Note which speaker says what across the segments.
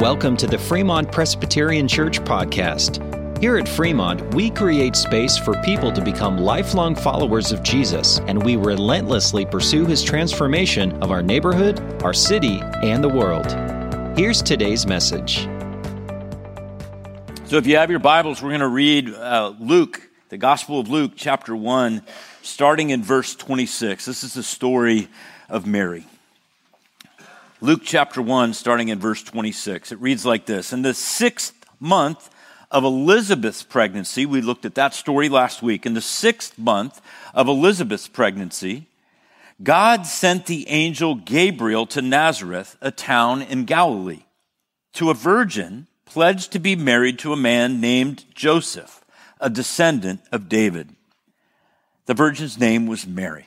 Speaker 1: Welcome to the Fremont Presbyterian Church podcast. Here at Fremont, we create space for people to become lifelong followers of Jesus, and we relentlessly pursue his transformation of our neighborhood, our city, and the world. Here's today's message.
Speaker 2: So, if you have your Bibles, we're going to read uh, Luke, the Gospel of Luke, chapter 1, starting in verse 26. This is the story of Mary. Luke chapter 1, starting in verse 26. It reads like this In the sixth month of Elizabeth's pregnancy, we looked at that story last week. In the sixth month of Elizabeth's pregnancy, God sent the angel Gabriel to Nazareth, a town in Galilee, to a virgin pledged to be married to a man named Joseph, a descendant of David. The virgin's name was Mary.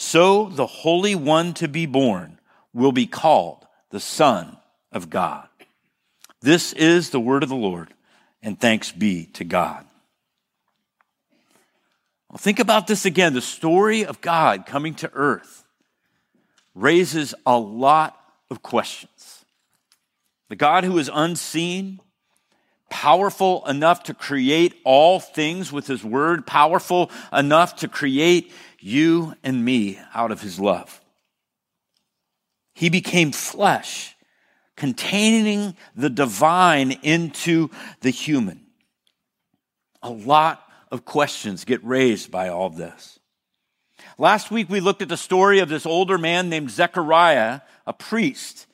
Speaker 2: So the Holy One to be born will be called the Son of God. This is the word of the Lord, and thanks be to God. Well, think about this again. The story of God coming to earth raises a lot of questions. The God who is unseen, powerful enough to create all things with his word, powerful enough to create you and me out of his love. He became flesh, containing the divine into the human. A lot of questions get raised by all this. Last week, we looked at the story of this older man named Zechariah, a priest,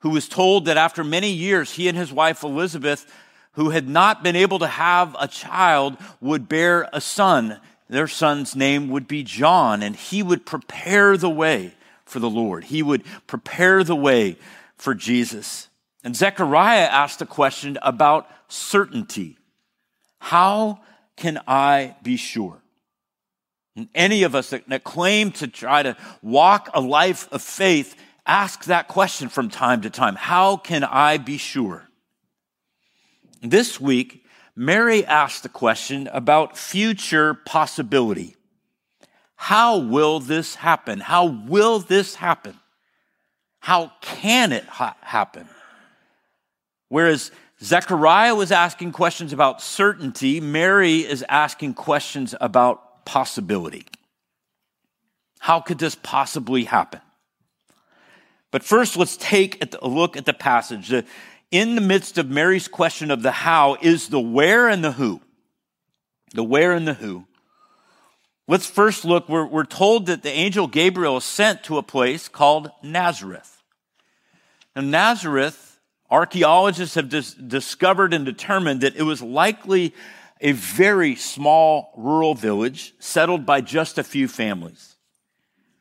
Speaker 2: who was told that after many years, he and his wife Elizabeth, who had not been able to have a child, would bear a son their son's name would be John, and he would prepare the way for the Lord. He would prepare the way for Jesus. And Zechariah asked a question about certainty. How can I be sure? And any of us that, that claim to try to walk a life of faith ask that question from time to time. How can I be sure? This week, Mary asked the question about future possibility. How will this happen? How will this happen? How can it ha- happen? Whereas Zechariah was asking questions about certainty, Mary is asking questions about possibility. How could this possibly happen? But first, let's take a look at the passage in the midst of Mary's question of the how is the where and the who. The where and the who. Let's first look, we're, we're told that the angel Gabriel is sent to a place called Nazareth. Now, Nazareth, archaeologists have dis- discovered and determined that it was likely a very small rural village settled by just a few families.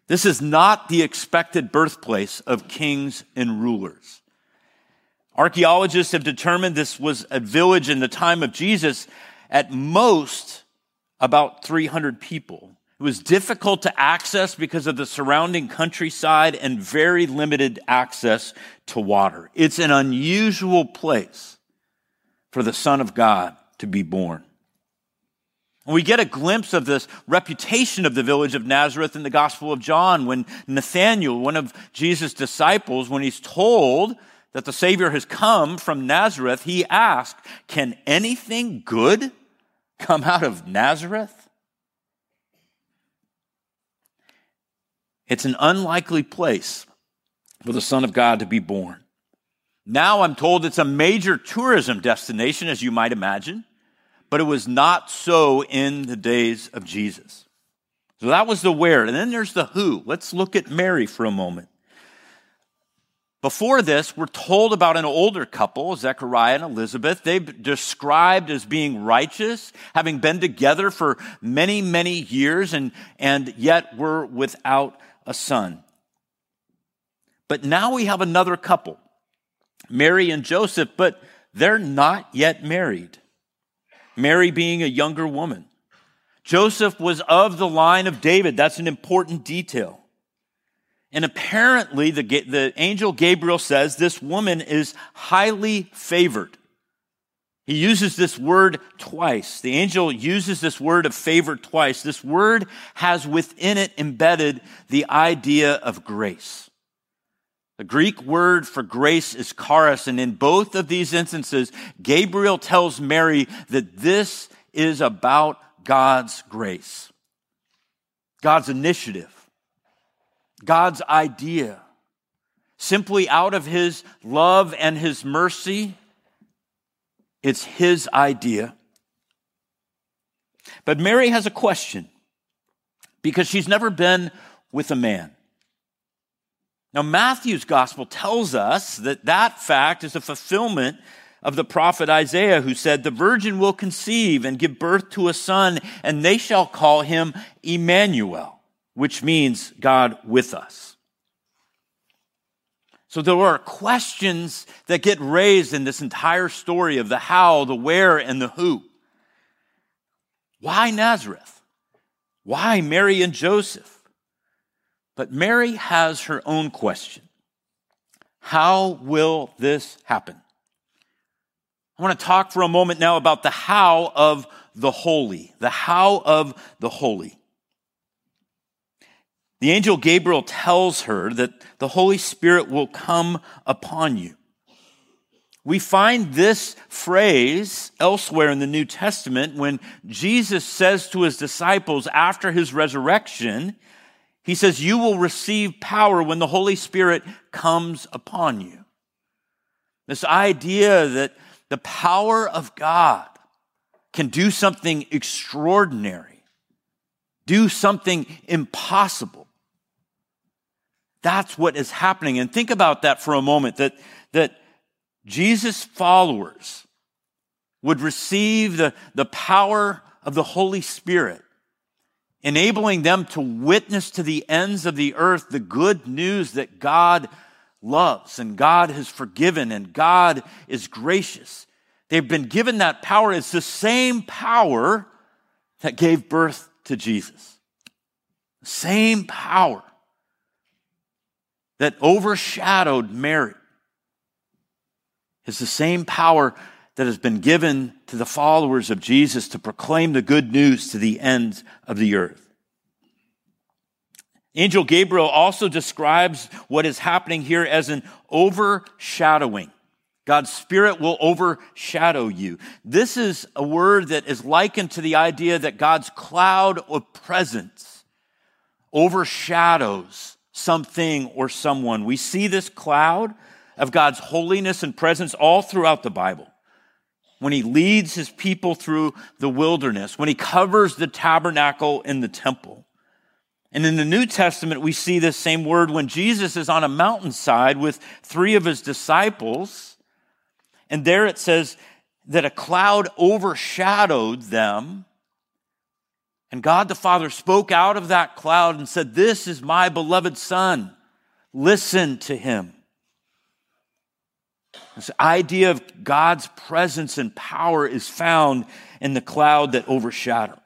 Speaker 2: This is not the expected birthplace of kings and rulers. Archaeologists have determined this was a village in the time of Jesus, at most about 300 people. It was difficult to access because of the surrounding countryside and very limited access to water. It's an unusual place for the Son of God to be born. We get a glimpse of this reputation of the village of Nazareth in the Gospel of John when Nathanael, one of Jesus' disciples, when he's told that the Savior has come from Nazareth, he asked, Can anything good come out of Nazareth? It's an unlikely place for the Son of God to be born. Now I'm told it's a major tourism destination, as you might imagine, but it was not so in the days of Jesus. So that was the where. And then there's the who. Let's look at Mary for a moment. Before this, we're told about an older couple, Zechariah and Elizabeth. They've described as being righteous, having been together for many, many years, and, and yet were without a son. But now we have another couple, Mary and Joseph, but they're not yet married. Mary being a younger woman. Joseph was of the line of David. That's an important detail. And apparently, the, the angel Gabriel says this woman is highly favored. He uses this word twice. The angel uses this word of favor twice. This word has within it embedded the idea of grace. The Greek word for grace is charis, and in both of these instances, Gabriel tells Mary that this is about God's grace, God's initiative. God's idea. Simply out of his love and his mercy, it's his idea. But Mary has a question because she's never been with a man. Now, Matthew's gospel tells us that that fact is a fulfillment of the prophet Isaiah, who said, The virgin will conceive and give birth to a son, and they shall call him Emmanuel which means God with us. So there are questions that get raised in this entire story of the how, the where, and the who. Why Nazareth? Why Mary and Joseph? But Mary has her own question. How will this happen? I want to talk for a moment now about the how of the holy, the how of the holy. The angel Gabriel tells her that the Holy Spirit will come upon you. We find this phrase elsewhere in the New Testament when Jesus says to his disciples after his resurrection, he says, You will receive power when the Holy Spirit comes upon you. This idea that the power of God can do something extraordinary, do something impossible. That's what is happening. And think about that for a moment that, that Jesus' followers would receive the, the power of the Holy Spirit, enabling them to witness to the ends of the earth the good news that God loves and God has forgiven and God is gracious. They've been given that power. It's the same power that gave birth to Jesus. The same power that overshadowed Mary is the same power that has been given to the followers of Jesus to proclaim the good news to the ends of the earth. Angel Gabriel also describes what is happening here as an overshadowing. God's Spirit will overshadow you. This is a word that is likened to the idea that God's cloud of presence overshadows something or someone. We see this cloud of God's holiness and presence all throughout the Bible. When he leads his people through the wilderness, when he covers the tabernacle in the temple. And in the New Testament, we see this same word when Jesus is on a mountainside with three of his disciples. And there it says that a cloud overshadowed them and God the Father spoke out of that cloud and said, This is my beloved Son. Listen to him. This idea of God's presence and power is found in the cloud that overshadows.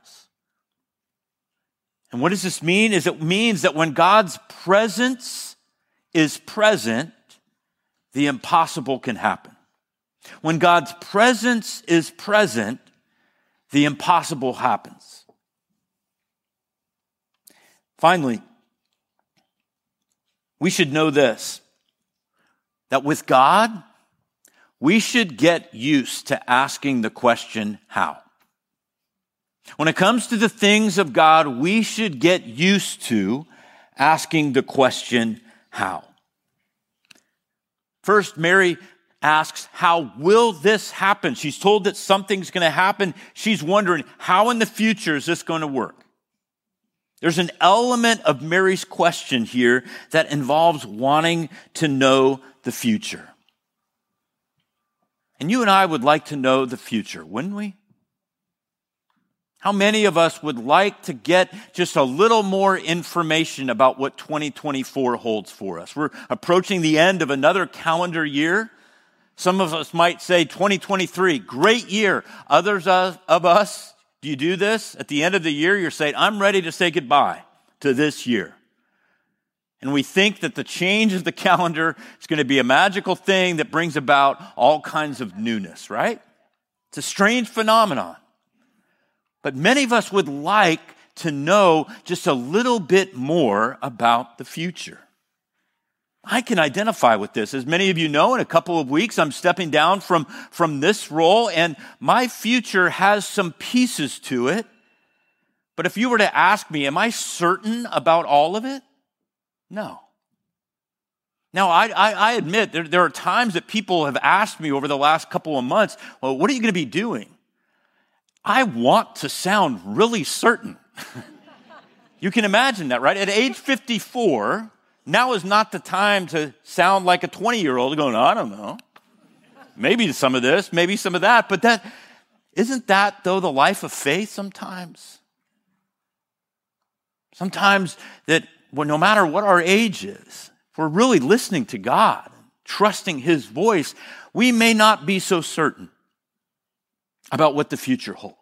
Speaker 2: And what does this mean? Is it means that when God's presence is present, the impossible can happen. When God's presence is present, the impossible happens. Finally, we should know this that with God, we should get used to asking the question, how? When it comes to the things of God, we should get used to asking the question, how? First, Mary asks, How will this happen? She's told that something's going to happen. She's wondering, How in the future is this going to work? There's an element of Mary's question here that involves wanting to know the future. And you and I would like to know the future, wouldn't we? How many of us would like to get just a little more information about what 2024 holds for us? We're approaching the end of another calendar year. Some of us might say 2023, great year. Others of us, do you do this? At the end of the year, you're saying, I'm ready to say goodbye to this year. And we think that the change of the calendar is going to be a magical thing that brings about all kinds of newness, right? It's a strange phenomenon. But many of us would like to know just a little bit more about the future. I can identify with this. As many of you know, in a couple of weeks, I'm stepping down from, from this role, and my future has some pieces to it. But if you were to ask me, am I certain about all of it? No. Now, I, I, I admit there, there are times that people have asked me over the last couple of months, well, what are you going to be doing? I want to sound really certain. you can imagine that, right? At age 54, now is not the time to sound like a 20 year old going, I don't know. Maybe some of this, maybe some of that. But that isn't that, though, the life of faith sometimes? Sometimes that well, no matter what our age is, if we're really listening to God, trusting His voice, we may not be so certain about what the future holds.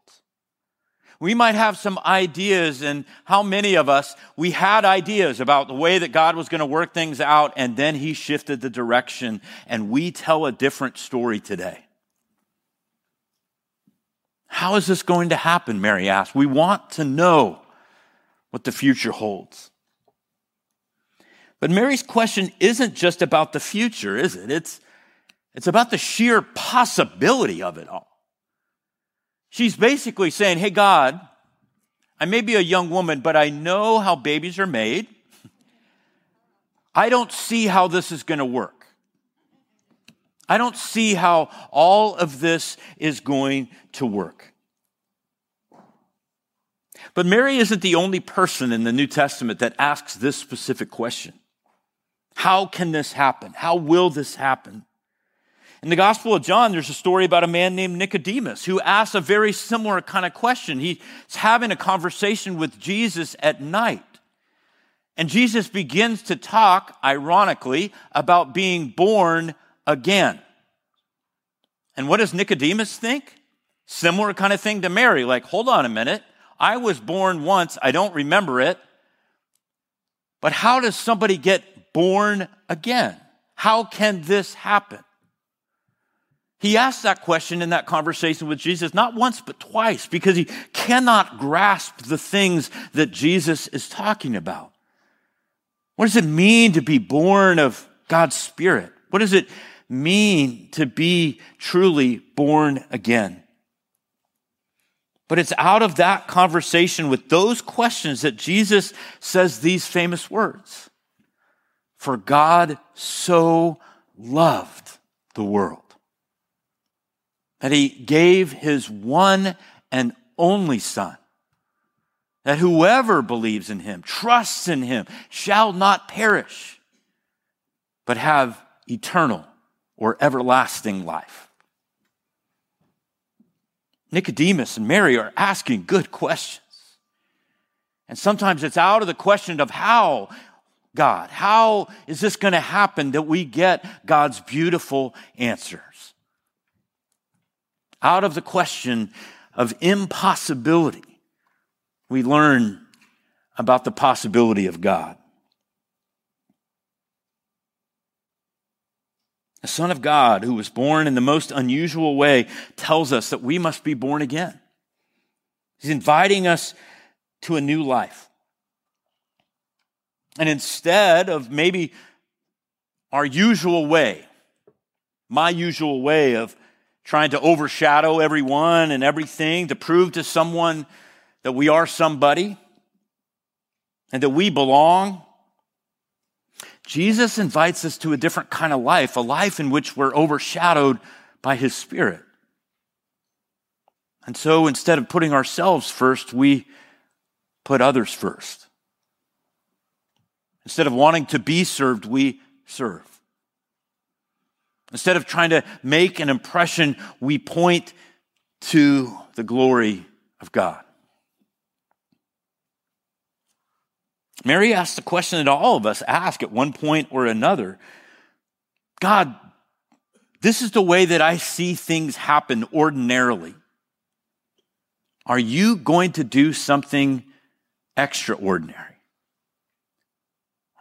Speaker 2: We might have some ideas, and how many of us, we had ideas about the way that God was going to work things out, and then He shifted the direction, and we tell a different story today. How is this going to happen? Mary asked. We want to know what the future holds. But Mary's question isn't just about the future, is it? It's, it's about the sheer possibility of it all. She's basically saying, Hey, God, I may be a young woman, but I know how babies are made. I don't see how this is going to work. I don't see how all of this is going to work. But Mary isn't the only person in the New Testament that asks this specific question. How can this happen? How will this happen? In the Gospel of John, there's a story about a man named Nicodemus who asks a very similar kind of question. He's having a conversation with Jesus at night. And Jesus begins to talk, ironically, about being born again. And what does Nicodemus think? Similar kind of thing to Mary. Like, hold on a minute. I was born once. I don't remember it. But how does somebody get born again? How can this happen? He asked that question in that conversation with Jesus not once, but twice because he cannot grasp the things that Jesus is talking about. What does it mean to be born of God's Spirit? What does it mean to be truly born again? But it's out of that conversation with those questions that Jesus says these famous words for God so loved the world that he gave his one and only Son, that whoever believes in him, trusts in him, shall not perish, but have eternal or everlasting life. Nicodemus and Mary are asking good questions. And sometimes it's out of the question of how God? How is this going to happen that we get God's beautiful answers? Out of the question of impossibility, we learn about the possibility of God. The Son of God, who was born in the most unusual way, tells us that we must be born again. He's inviting us to a new life. And instead of maybe our usual way, my usual way of trying to overshadow everyone and everything to prove to someone that we are somebody and that we belong, Jesus invites us to a different kind of life, a life in which we're overshadowed by his spirit. And so instead of putting ourselves first, we put others first. Instead of wanting to be served, we serve. Instead of trying to make an impression, we point to the glory of God. Mary asked a question that all of us ask at one point or another God, this is the way that I see things happen ordinarily. Are you going to do something extraordinary?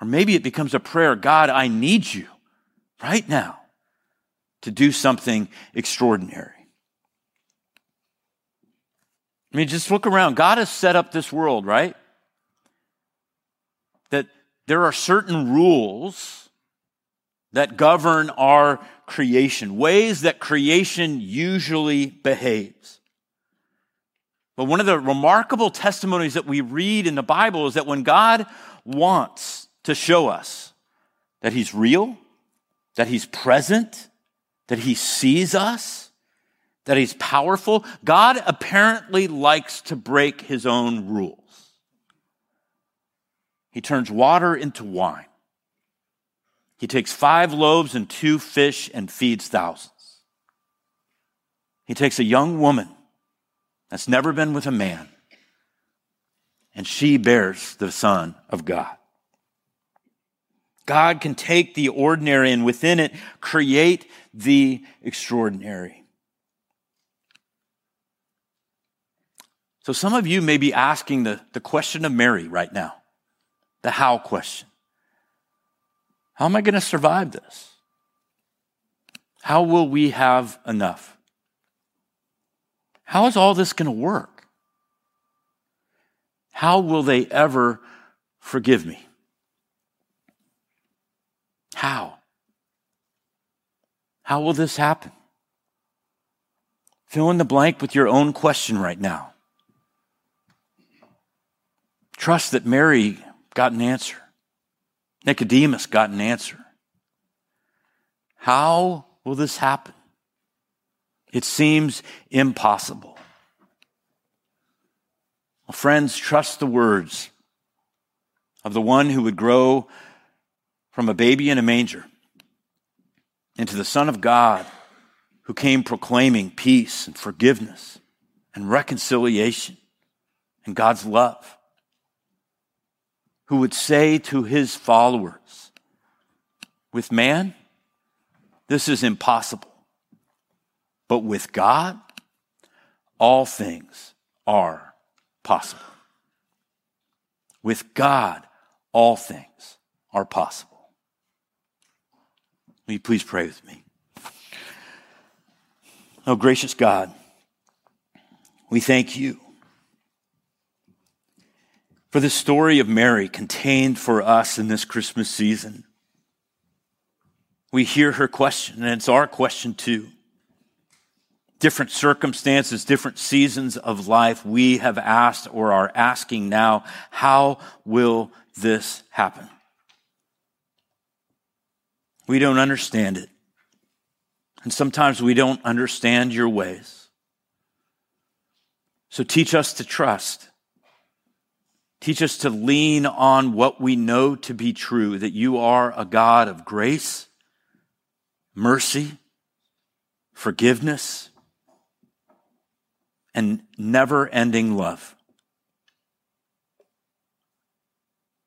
Speaker 2: Or maybe it becomes a prayer God, I need you right now to do something extraordinary. I mean, just look around. God has set up this world, right? That there are certain rules that govern our creation, ways that creation usually behaves. But one of the remarkable testimonies that we read in the Bible is that when God wants to show us that He's real, that He's present, that He sees us, that He's powerful, God apparently likes to break His own rules. He turns water into wine. He takes five loaves and two fish and feeds thousands. He takes a young woman that's never been with a man, and she bears the Son of God. God can take the ordinary and within it create the extraordinary. So, some of you may be asking the, the question of Mary right now the how question. How am I going to survive this? How will we have enough? How is all this going to work? How will they ever forgive me? How? How will this happen? Fill in the blank with your own question right now. Trust that Mary got an answer. Nicodemus got an answer. How will this happen? It seems impossible. Well, friends, trust the words of the one who would grow from a baby in a manger into the Son of God who came proclaiming peace and forgiveness and reconciliation and God's love who would say to his followers, with man, this is impossible. But with God, all things are possible. With God, all things are possible. Will you please pray with me? Oh, gracious God, we thank you for the story of Mary contained for us in this Christmas season. We hear her question, and it's our question too. Different circumstances, different seasons of life, we have asked or are asking now, how will this happen? We don't understand it. And sometimes we don't understand your ways. So teach us to trust Teach us to lean on what we know to be true that you are a God of grace, mercy, forgiveness, and never ending love.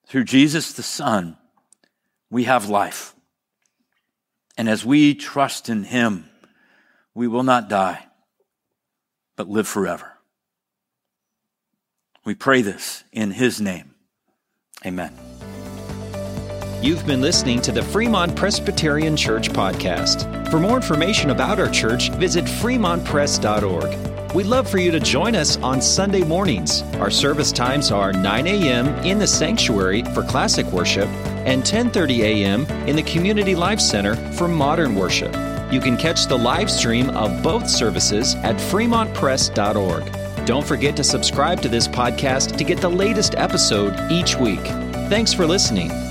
Speaker 2: Through Jesus the Son, we have life. And as we trust in Him, we will not die, but live forever. We pray this in His name. Amen.
Speaker 1: You've been listening to the Fremont Presbyterian Church podcast. For more information about our church, visit fremontpres.org. We'd love for you to join us on Sunday mornings. Our service times are 9 a.m. in the sanctuary for classic worship and 10:30 a.m. in the Community Life Center for modern worship. You can catch the live stream of both services at fremontpres.org. Don't forget to subscribe to this podcast to get the latest episode each week. Thanks for listening.